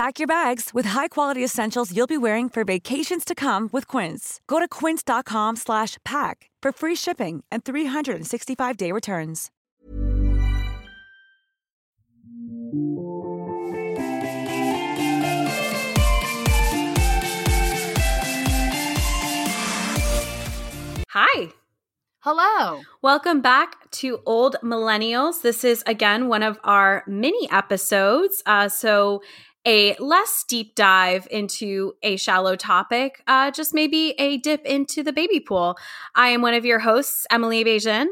Pack your bags with high-quality essentials you'll be wearing for vacations to come with Quince. Go to quince.com slash pack for free shipping and 365-day returns. Hi. Hello. Welcome back to Old Millennials. This is again one of our mini episodes. Uh, so, a less deep dive into a shallow topic, uh, just maybe a dip into the baby pool. I am one of your hosts, Emily Bejan.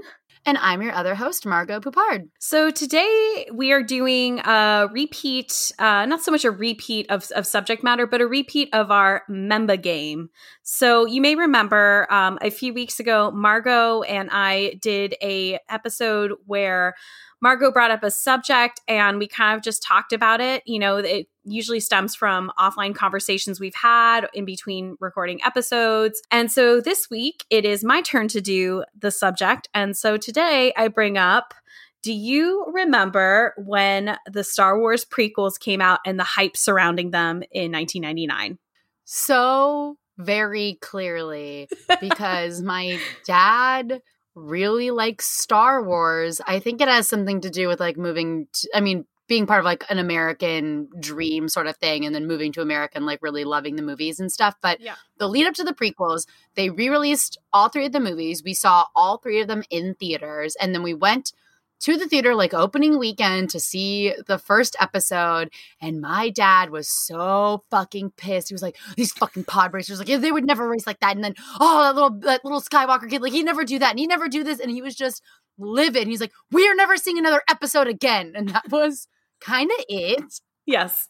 And I'm your other host, Margot Poupard. So today we are doing a repeat, uh, not so much a repeat of, of subject matter, but a repeat of our Memba game. So you may remember um, a few weeks ago, Margot and I did a episode where Margot brought up a subject and we kind of just talked about it. You know, it usually stems from offline conversations we've had in between recording episodes. And so this week it is my turn to do the subject. And so today I bring up do you remember when the Star Wars prequels came out and the hype surrounding them in 1999? So very clearly because my dad really likes Star Wars. I think it has something to do with like moving to, I mean, being part of like an American dream sort of thing and then moving to America and like really loving the movies and stuff. But Yeah. the lead up to the prequels, they re released all three of the movies. We saw all three of them in theaters. And then we went to the theater like opening weekend to see the first episode. And my dad was so fucking pissed. He was like, these fucking pod racers, like, they would never race like that. And then, oh, that little, that little Skywalker kid, like, he never do that. And he never do this. And he was just livid. He's like, we are never seeing another episode again. And that was kind of it. Yes.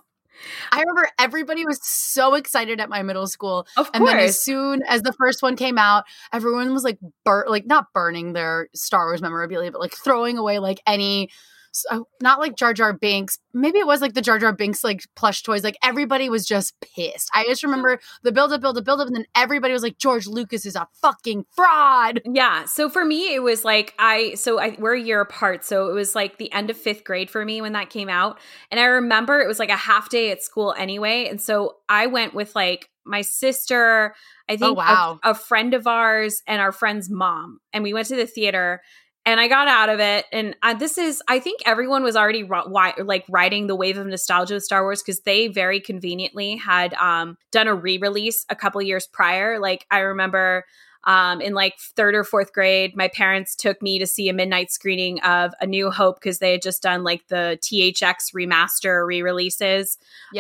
I remember everybody was so excited at my middle school. Of And then as soon as the first one came out, everyone was like, bur- like not burning their Star Wars memorabilia, but like throwing away like any, so, uh, not like Jar Jar Binks. Maybe it was like the Jar Jar Binks like plush toys. Like everybody was just pissed. I just remember the build up, build up, build up, and then everybody was like, George Lucas is a fucking fraud. Yeah. So for me, it was like I so I we're a year apart. So it was like the end of fifth grade for me when that came out. And I remember it was like a half day at school anyway. And so I went with like my sister, I oh, think a- wow. a, friend of ours, and our friend's mom. And we went to the theater. And I got out of it, and uh, this is, I think everyone was already ri- like riding the wave of nostalgia with Star Wars because they very conveniently had um, done a re-release a couple years prior. Like I remember um, in like third or fourth grade, my parents took me to see a midnight screening of A New Hope because they had just done like the THX remaster re-releases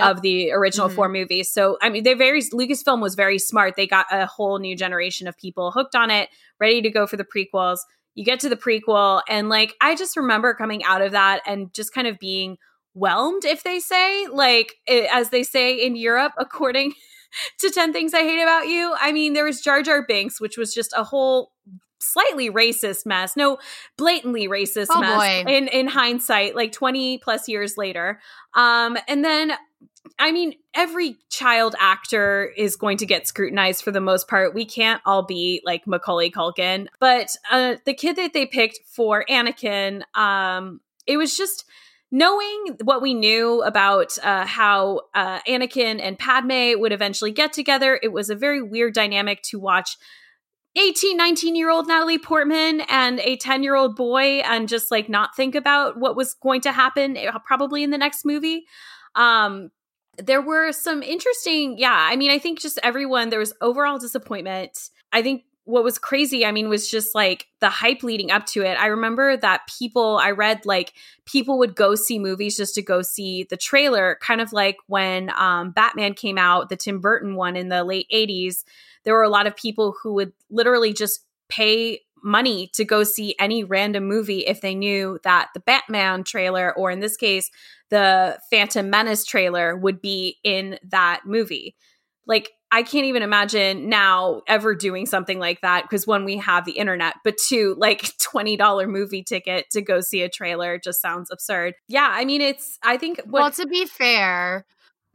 of the original Mhm. four movies. So I mean, they very Lucasfilm was very smart. They got a whole new generation of people hooked on it, ready to go for the prequels. You get to the prequel, and like I just remember coming out of that and just kind of being whelmed, if they say, like eh, as they say in Europe, according to 10 Things I Hate About You. I mean, there was Jar Jar Binks, which was just a whole slightly racist mess. No, blatantly racist Oh, mess boy. in in hindsight, like 20 plus years later. Um, and then I mean, every child actor is going to get scrutinized for the most part. We can't all be like Macaulay Culkin, but uh, the kid that they picked for Anakin, um, it was just knowing what we knew about uh, how uh, Anakin and Padme would eventually get together. It was a very weird dynamic to watch 18, 19 year old Natalie Portman and a 10 year old boy and just like not think about what was going to happen eh, probably in the next movie. Um, there were some interesting, yeah. I mean, I think just everyone, there was overall disappointment. I think what was crazy, I mean, was just like the hype leading up to it. I remember that people, I read like people would go see movies just to go see the trailer, kind of like when um, Batman came out, the Tim Burton one in the late 80s. There were a lot of people who would literally just pay money to go see any random movie if they knew that the Batman trailer, or in this case, the Phantom Menace trailer, would be in that movie. Like, I can't even imagine now ever doing something like that because one, we have the internet, but two, like $20 movie ticket to go see a trailer just sounds absurd. Yeah, I mean, it's, I think. What, well, to be fair,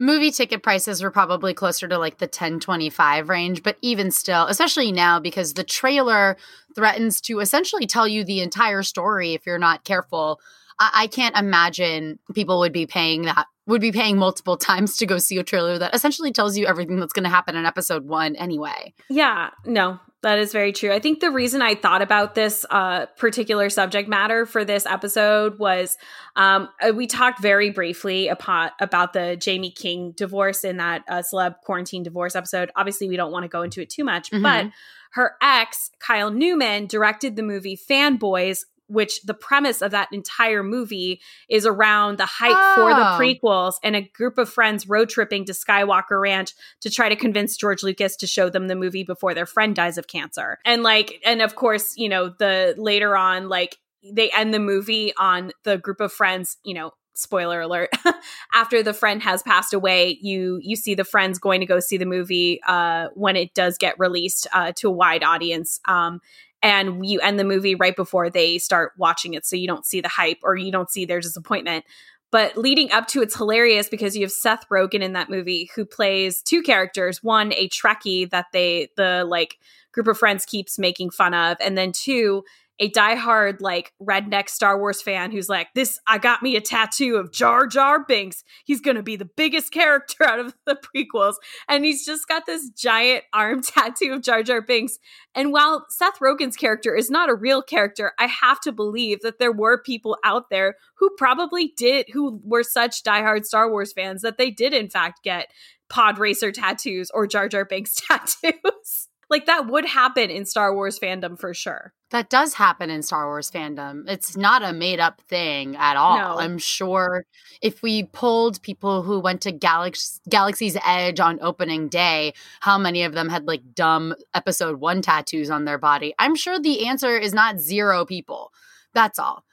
movie ticket prices were probably closer to like the 1025 range but even still especially now because the trailer threatens to essentially tell you the entire story if you're not careful I, I can't imagine people would be paying that would be paying multiple times to go see a trailer that essentially tells you everything that's going to happen in episode one anyway. Yeah, no, that is very true. I think the reason I thought about this uh, particular subject matter for this episode was um, uh, we talked very briefly upon, about the Jaime King divorce in that uh, celeb quarantine divorce episode. Obviously, we don't want to go into it too much, mm-hmm. but her ex, Kyle Newman, directed the movie Fanboys which the premise of that entire movie is around the hype oh. for the oh. prequels and a group of friends road tripping to Skywalker Ranch to try to convince George Lucas to show them the movie before their friend dies of cancer. And like, and of course, you know, the later on, like, they end the movie on the group of friends, you know, spoiler alert after the friend has passed away you you see the friends going to go see the movie uh when it does get released uh to a wide audience um and you end the movie right before they start watching it so you don't see the hype or you don't see their disappointment. But leading up to it's hilarious because you have Seth Rogen in that movie who plays two characters one a Trekkie that they the like group of friends keeps making fun of and then two a diehard like redneck Star Wars fan who's like, "This I got me a tattoo of Jar Jar Binks. He's going to be the biggest character out of the prequels." And he's just got this giant arm tattoo of Jar Jar Binks. And while Seth Rogen's character is not a real character, I have to believe that there were people out there who probably did who were such diehard Star Wars fans that they did in fact get pod racer tattoos or Jar Jar Binks tattoos. Like that would happen in Star Wars fandom for sure. That does happen in Star Wars fandom. It's not a made up thing at all. No. I'm sure if we pulled people who went to Galax- Galaxy's Edge on opening day, how many of them had like dumb episode one tattoos on their body? I'm sure the answer is not zero people. That's all.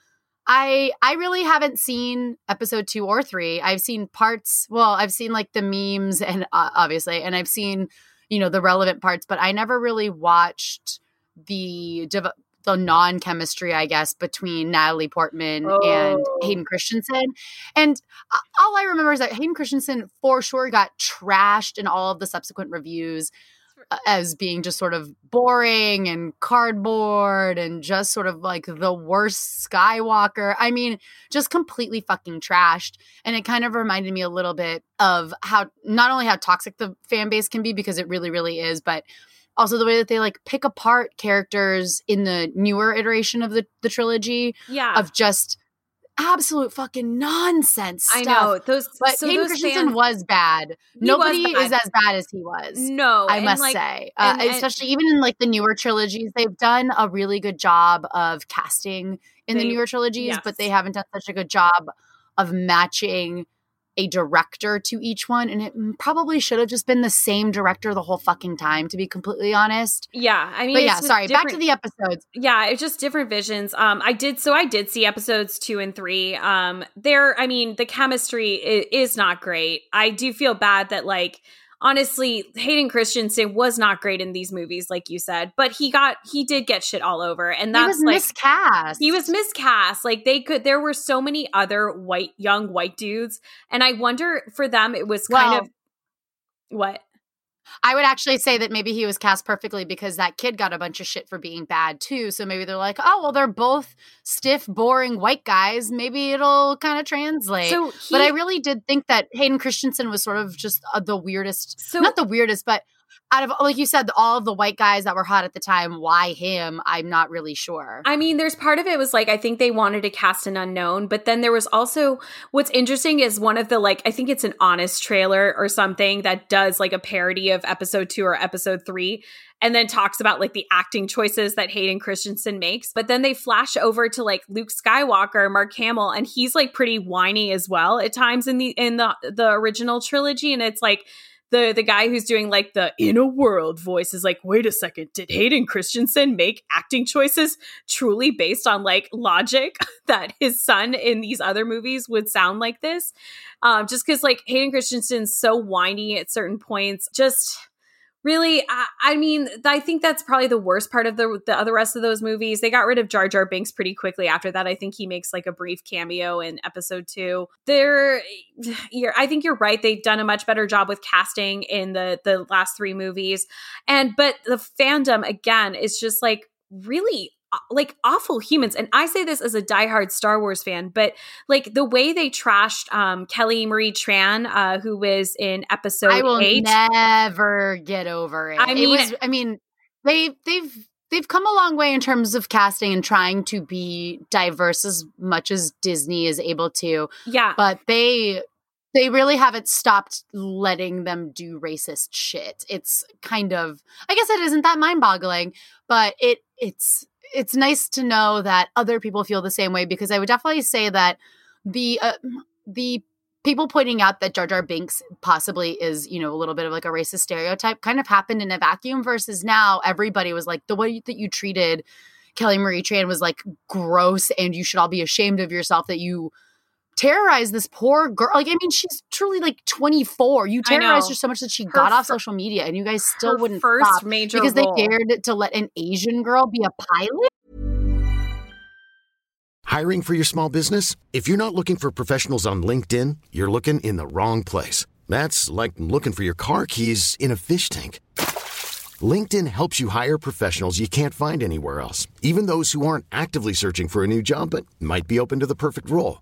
I I really haven't seen episode 2 or 3. I've seen parts, well, I've seen like the memes and uh, obviously and I've seen you know the relevant parts but i never really watched the the non chemistry, I guess, between Natalie Portman oh. and Hayden Christensen. And all I remember is that Hayden Christensen for sure got trashed in all of the subsequent reviews as being just sort of boring and cardboard and just sort of like the worst Skywalker. I mean, just completely fucking trashed. And it kind of reminded me a little bit of how not only how toxic the fan base can be, because it really, really is, but also the way that they like pick apart characters in the newer iteration of the, the trilogy. Yeah. Of just absolute fucking nonsense. Stuff. I know those. But so Hayden Christensen fans, was bad. Nobody was bad. is as bad as he was. No, I must like, say, uh, and, and, especially even in like the newer trilogies, they've done a really good job of casting in they, the newer trilogies, yes. but they haven't done such a good job of matching a director to each one and it probably should have just been the same director the whole fucking time to be completely honest. Yeah i mean but yeah sorry back to the episodes. Yeah it's just different visions. Um i did so i did see episodes two and three. Um there i mean the chemistry is, is not great. I do feel bad that like honestly, Hayden Christensen was not great in these movies, like you said, but he got he did get shit all over, and that's he was like miscast. he was miscast. Like they could, there were so many other white young white dudes, and I wonder for them it was kind Well, of what I would actually say that maybe he was cast perfectly because that kid got a bunch of shit for being bad too. So maybe they're like, oh, well, they're both stiff, boring white guys. Maybe it'll kind of translate. So but I really did think that Hayden Christensen was sort of just uh, the weirdest, So- not the weirdest, but out of, like you said, all of the white guys that were hot at the time, why him? I'm not really sure. I mean, there's part of it was like I think they wanted to cast an unknown, but then there was also what's interesting is one of the like I think it's an honest trailer or something that does like a parody of episode 2 or episode 3 and then talks about like the acting choices that Hayden Christensen makes. But then they flash over to like Luke Skywalker, Mark Hamill, and he's like pretty whiny as well at times in the in the the original trilogy and it's like the the guy who's doing like the in a world voice is like, wait a second, did Hayden Christensen make acting choices truly based on like logic that his son in these other movies would sound like this? Um, just because like Hayden Christensen's so whiny at certain points, just really I, I mean i think that's probably the worst part of the the other rest of those movies. They got rid of jar jar binks pretty quickly after that. I think he makes like a brief cameo in episode two. There you're i think you're right. They've done a much better job with casting in the the last three movies. And but the fandom again is just like really like awful humans and i say this as a diehard star wars fan but like the way they trashed um kelly marie tran uh who was in episode I will eight never get over it. I it mean- was, I mean, they they've they've come a long way in terms of casting and trying to be diverse as much as Disney is able to, yeah but they they really haven't stopped letting them do racist shit. It's kind of I guess it isn't that mind-boggling, but it it's it's nice to know that other people feel the same way because I would definitely say that the uh, the people pointing out that Jar Jar Binks possibly is, you know, a little bit of like a racist stereotype kind of happened in a vacuum versus now everybody was like the way that you treated Kelly Marie Tran was like gross and you should all be ashamed of yourself that you terrorized this poor girl. Like, I mean, she's truly like 24. You terrorized her so much that she Her got off fir- social media and you guys still her wouldn't first stop major because role. they dared to let an Asian girl be a pilot. Hiring for your small business? If you're not looking for professionals on LinkedIn, you're looking in the wrong place. That's like looking for your car keys in a fish tank. LinkedIn helps you hire professionals you can't find anywhere else, even those who aren't actively searching for a new job but might be open to the perfect role.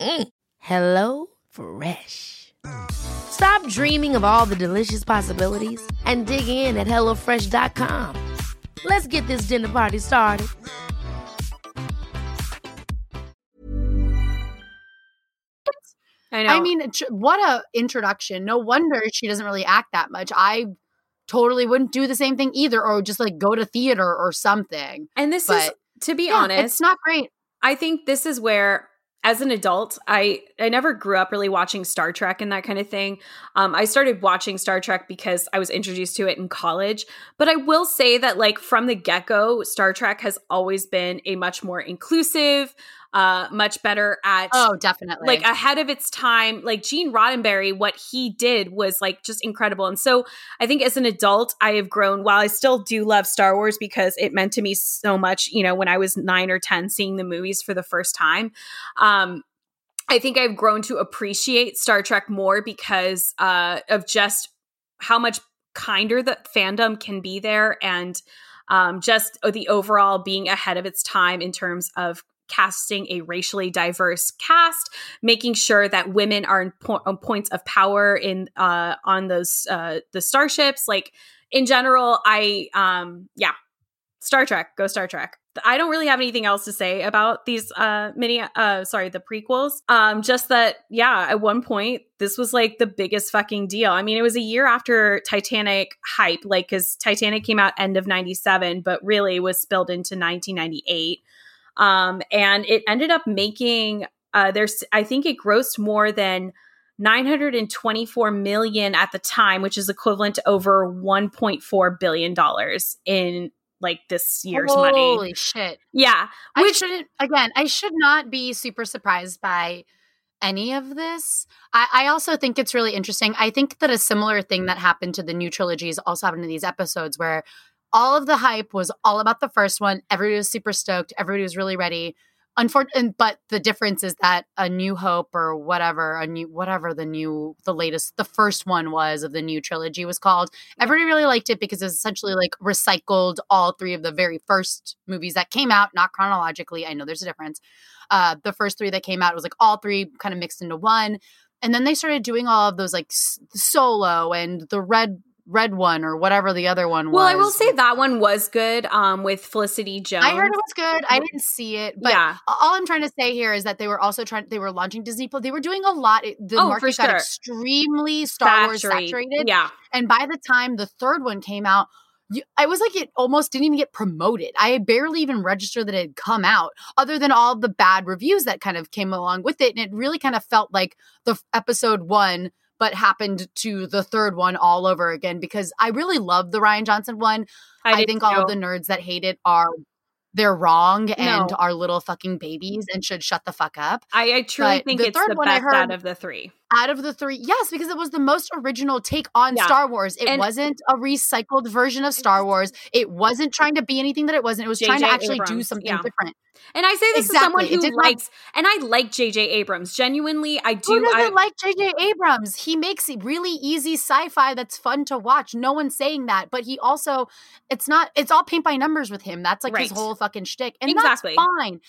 Mm. Hello Fresh. Stop dreaming of all the delicious possibilities and dig in at HelloFresh.com. Let's get this dinner party started. i know I mean, what a introduction. No wonder she doesn't really act that much. I totally wouldn't do the same thing either, or just like go to theater or something. and this is to be Yeah, honest it's not great. I think this is where as an adult, I I never grew up really watching Star Trek and that kind of thing. Um, I started watching Star Trek because I was introduced to it in college. But I will say that like from the get go, Star Trek has always been a much more inclusive, uh, much better at Oh, definitely. like ahead of its time like gene roddenberry what he did was like just incredible and so i think as an adult i have grown while i still do love star wars because it meant to me so much you know when i was nine or ten seeing the movies for the first time um i think i've grown to appreciate star trek more because uh of just how much kinder the fandom can be there and um, just the overall being ahead of its time in terms of casting a racially diverse cast, making sure that women are in po- on points of power in uh, on those uh, the starships. Like in general, I um, yeah, Star Trek, go Star Trek. I don't really have anything else to say about these uh mini uh sorry, the prequels. Um just that yeah, at one point this was like the biggest fucking deal. I mean, it was a year after Titanic hype like cuz Titanic came out end of 97 but really was spilled into 1998. Um and it ended up making uh there's I think it grossed more than 924 million at the time, which is equivalent to over 1.4 billion dollars in like this year's Holy money. Holy shit. Yeah. Which I shouldn't again, I should not be super surprised by any of this. I, I, also think it's really interesting. I think that a similar thing that happened to the new trilogies also happened to these episodes where all of the hype was all about the first one. Everybody was super stoked. Everybody was really ready. Unfortunately but the difference is that a new hope or whatever a new whatever the new the latest the first one was of the new trilogy was called. Everybody really liked it because it's essentially like recycled all three of the very first movies that came out not chronologically. I know there's a difference. Uh the first three that came out was like all three kind of mixed into one. And then they started doing all of those like solo and the red red one or whatever the other one was. Well, I will say that one was good um with Felicity Jones. I heard it was good. I didn't see it, but yeah. all I'm trying to say here is that they were also trying they were launching Disney Plus. They were doing a lot. The oh, market got extremely Star Saturate. Wars saturated. Yeah. And by the time the third one came out, I was like, it almost didn't even get promoted. I barely even registered that it had come out, other than all the bad reviews that kind of came along with it. And it really kind of felt like the episode one but happened to the third one all over again because I really love the Rian Johnson one. I, I think too. all of the nerds that hate it are they're wrong and are little fucking babies and should shut the fuck up. I, I truly but think the it's third the one best I heard, out of the three. Out of the three, yes, because it was the most original take on yeah. Star Wars. It and wasn't a recycled version of Star Wars. It wasn't trying to be anything that it wasn't. It was J. trying to actually Abrams. do something yeah. different. And I say this exactly. as someone who likes, and I like J.J. Abrams. Genuinely, I do. Who doesn't I, like J.J. Abrams? He makes really easy sci-fi that's fun to watch. No one's saying that, but he also, it's not, it's all paint by numbers with him. That's like right. his whole fucking shtick, and exactly. that's fine.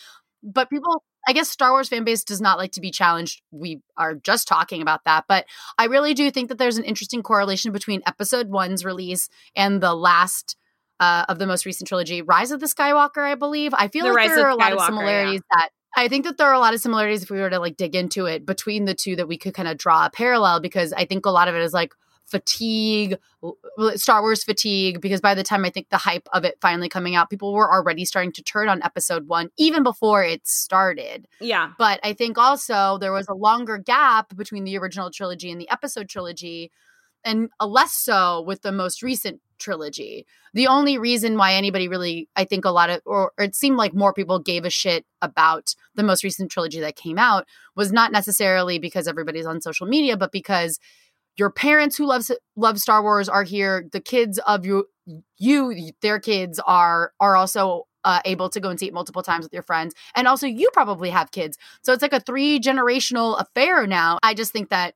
But people, I guess Star Wars fan base does not like to be challenged. We are just talking about that, but I really do think that there's an interesting correlation between Episode One's release and the last uh, of the most recent trilogy, Rise of the Skywalker, I believe. I feel the like Rise there are a lot of similarities yeah. that I think that there are a lot of similarities if we were to like dig into it between the two that we could kind of draw a parallel because I think a lot of it is like fatigue, Star Wars fatigue, because by the time I think the hype of it finally coming out, people were already starting to turn on episode one, even before it started. Yeah. But I think also there was a longer gap between the original trilogy and the episode trilogy, and a less so with the most recent trilogy. The only reason why anybody really, I think a lot of, or, or, it seemed like more people gave a shit about the most recent trilogy that came out was not necessarily because everybody's on social media, but because your parents who love love Star Wars are here. The kids of you, you, their kids are are also uh, able to go and see it multiple times with your friends. And also, you probably have kids. So it's like a three generational affair now. I just think that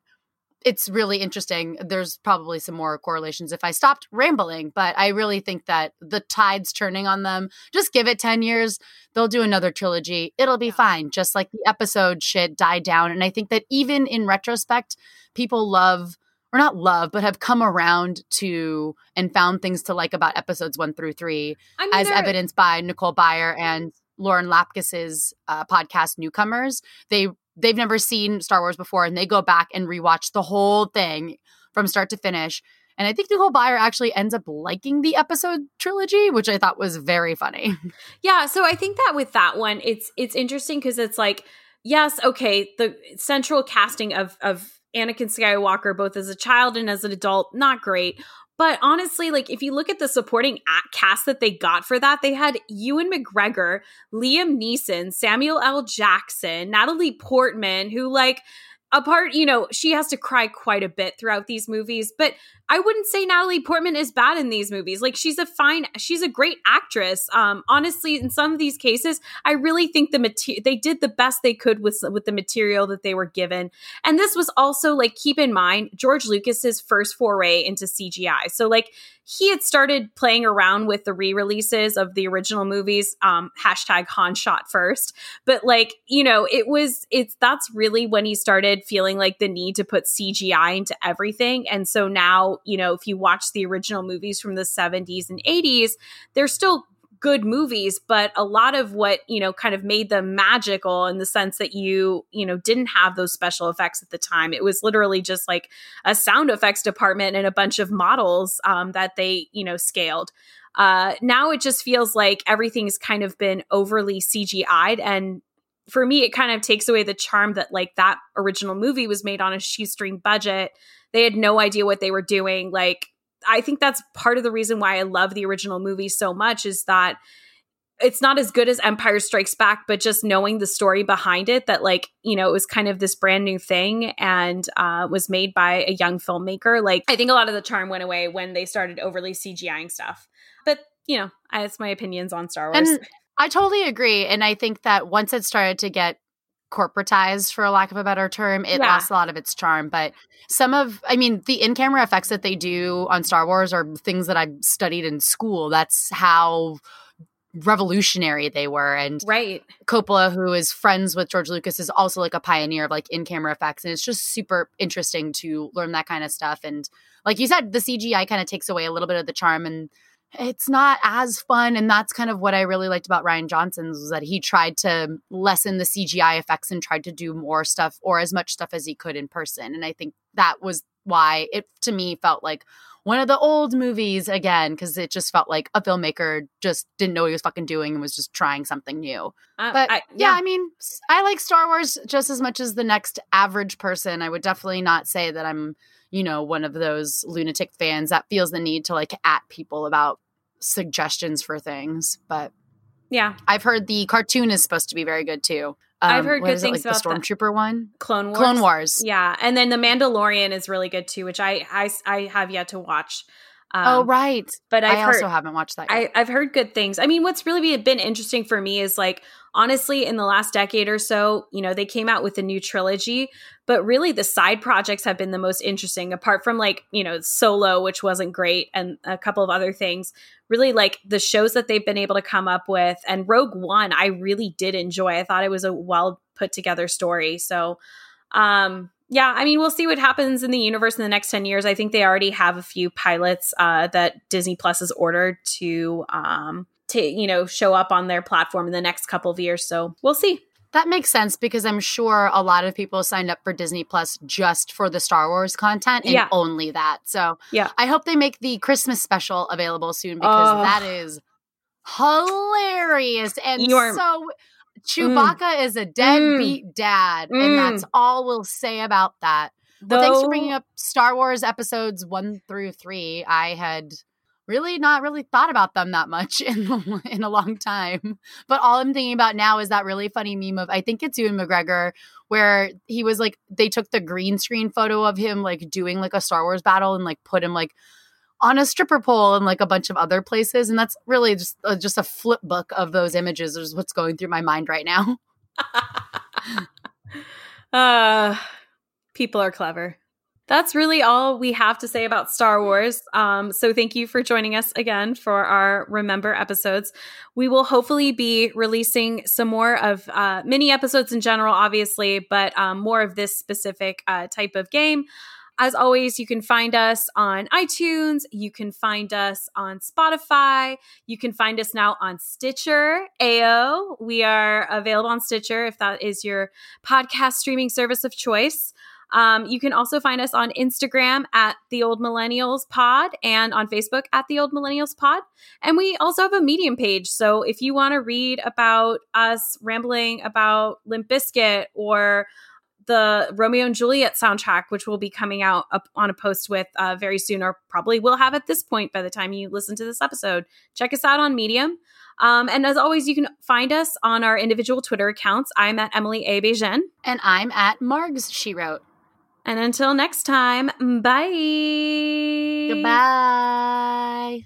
it's really interesting. There's probably some more correlations if I stopped rambling, but I really think that the tide's turning on them. Just give it 10 years, they'll do another trilogy. It'll be fine. Just like the episode shit died down. And I think that even in retrospect, people love or not love, but have come around to and found things to like about episodes one through three, I mean, as evidenced by Nicole Byer and Lauren Lapkus's uh, podcast Newcomers. They they've never seen Star Wars before and they go back and rewatch the whole thing from start to finish. And I think Nicole Byer actually ends up liking the episode trilogy, which I thought was very funny. Yeah, so I think that with that one, it's it's interesting because it's like, yes, okay, the central casting of of Anakin Skywalker, both as a child and as an adult, not great. But honestly, like if you look at the supporting cast that they got for that, they had Ewan McGregor, Liam Neeson, Samuel L. Jackson, Natalie Portman, who like apart, you know, she has to cry quite a bit throughout these movies, but I wouldn't say Natalie Portman is bad in these movies. Like she's a fine, she's a great actress. Um, honestly, in some of these cases, I really think the material they did the best they could with with the material that they were given. And this was also like keep in mind George Lucas's first foray into CGI. So like he had started playing around with the re-releases of the original movies um hashtag han shot first but like you know it was it's that's really when he started feeling like the need to put cgi into everything and so now you know if you watch the original movies from the 70s and 80s they're still good movies, but a lot of what, you know, kind of made them magical in the sense that you, you know, didn't have those special effects at the time. It was literally just like a sound effects department and a bunch of models um, that they, you know, scaled. Uh, now it just feels like everything's kind of been overly CGI'd and for me it kind of takes away the charm that like that original movie was made on a shoestring budget they had no idea what they were doing like I think that's part of the reason why I love the original movie so much is that it's not as good as Empire Strikes Back, but just knowing the story behind it, that like you know it was kind of this brand new thing and uh, was made by a young filmmaker. Like I think a lot of the charm went away when they started overly CGIing stuff. But you know, that's my opinions on Star Wars. And I totally agree, and I think that once it started to get corporatized for a lack of a better term it yeah. lost a lot of its charm but some of i mean the in-camera effects that they do on star wars are things that i studied in school that's how revolutionary they were and right coppola who is friends with george lucas is also like a pioneer of like in-camera effects and it's just super interesting to learn that kind of stuff and like you said the cgi kind of takes away a little bit of the charm and it's not as fun and that's kind of what i really liked about rian johnson's was that he tried to lessen the cgi effects and tried to do more stuff or as much stuff as he could in person and i think that was why it to me felt like one of the old movies again because it just felt like a filmmaker just didn't know what he was fucking doing and was just trying something new uh, but I, yeah. yeah i mean i like star wars just as much as the next average person i would definitely not say that i'm you know, one of those lunatic fans that feels the need to like at people about suggestions for things. But yeah, I've heard the cartoon is supposed to be very good too. Um, I've heard good things it, like about the Stormtrooper one, Clone Wars. Clone Wars, yeah, and then the Mandalorian is really good too, which I I, I have yet to watch. Oh, um, oh right, but I've i heard, also haven't watched that. Yet. I, I've heard good things. I mean, what's really been interesting for me is like honestly, in the last decade or so, you know, they came out with a new trilogy, but really the side projects have been the most interesting, apart from like, you know, Solo, which wasn't great, and a couple of other things. Really like the shows that they've been able to come up with. And Rogue One, I really did enjoy. I thought it was a well put together story. So, um, yeah, I mean, we'll see what happens in the universe in the next 10 years. I think they already have a few pilots uh, that Disney Plus has ordered to um, to you know show up on their platform in the next couple of years so we'll see that makes sense because i'm sure a lot of people signed up for disney plus just for the star wars content and yeah. only that so yeah i hope they make the christmas special available soon because oh. that is hilarious and You're, so chewbacca mm, is a deadbeat mm, dad mm. and that's all we'll say about that well, thanks for bringing up Star Wars episodes one through three. I had really not really thought about them that much in in a long time. But all I'm thinking about now is that really funny meme of I think it's Ewan McGregor where he was like they took the green screen photo of him like doing like a Star Wars battle and like put him like on a stripper pole and like a bunch of other places and that's really just uh, just a flip book of those images is what's going through my mind right now. uh people are clever that's really all we have to say about Star Wars. Um, so thank you for joining us again for our Remember episodes. We will hopefully be releasing some more of uh, mini episodes in general, obviously, but um, more of this specific uh, type of game. As always, you can find us on iTunes. You can find us on Spotify. You can find us now on Stitcher, AO. We are available on Stitcher if that is your podcast streaming service of choice. Um, you can also find us on Instagram at the Old Millennials Pod and on Facebook at the Old Millennials Pod. And we also have a Medium page. So if you want to read about us rambling about Limp Bizkit or the Romeo and Juliet soundtrack, which will be coming out up on a post with uh, very soon, or probably will have at this point by the time you listen to this episode. Check us out on Medium. Um, and as always, you can find us on our individual Twitter accounts. I'm at Emily A. Bejen. And I'm at Margs, she wrote. And until next time, bye. Goodbye.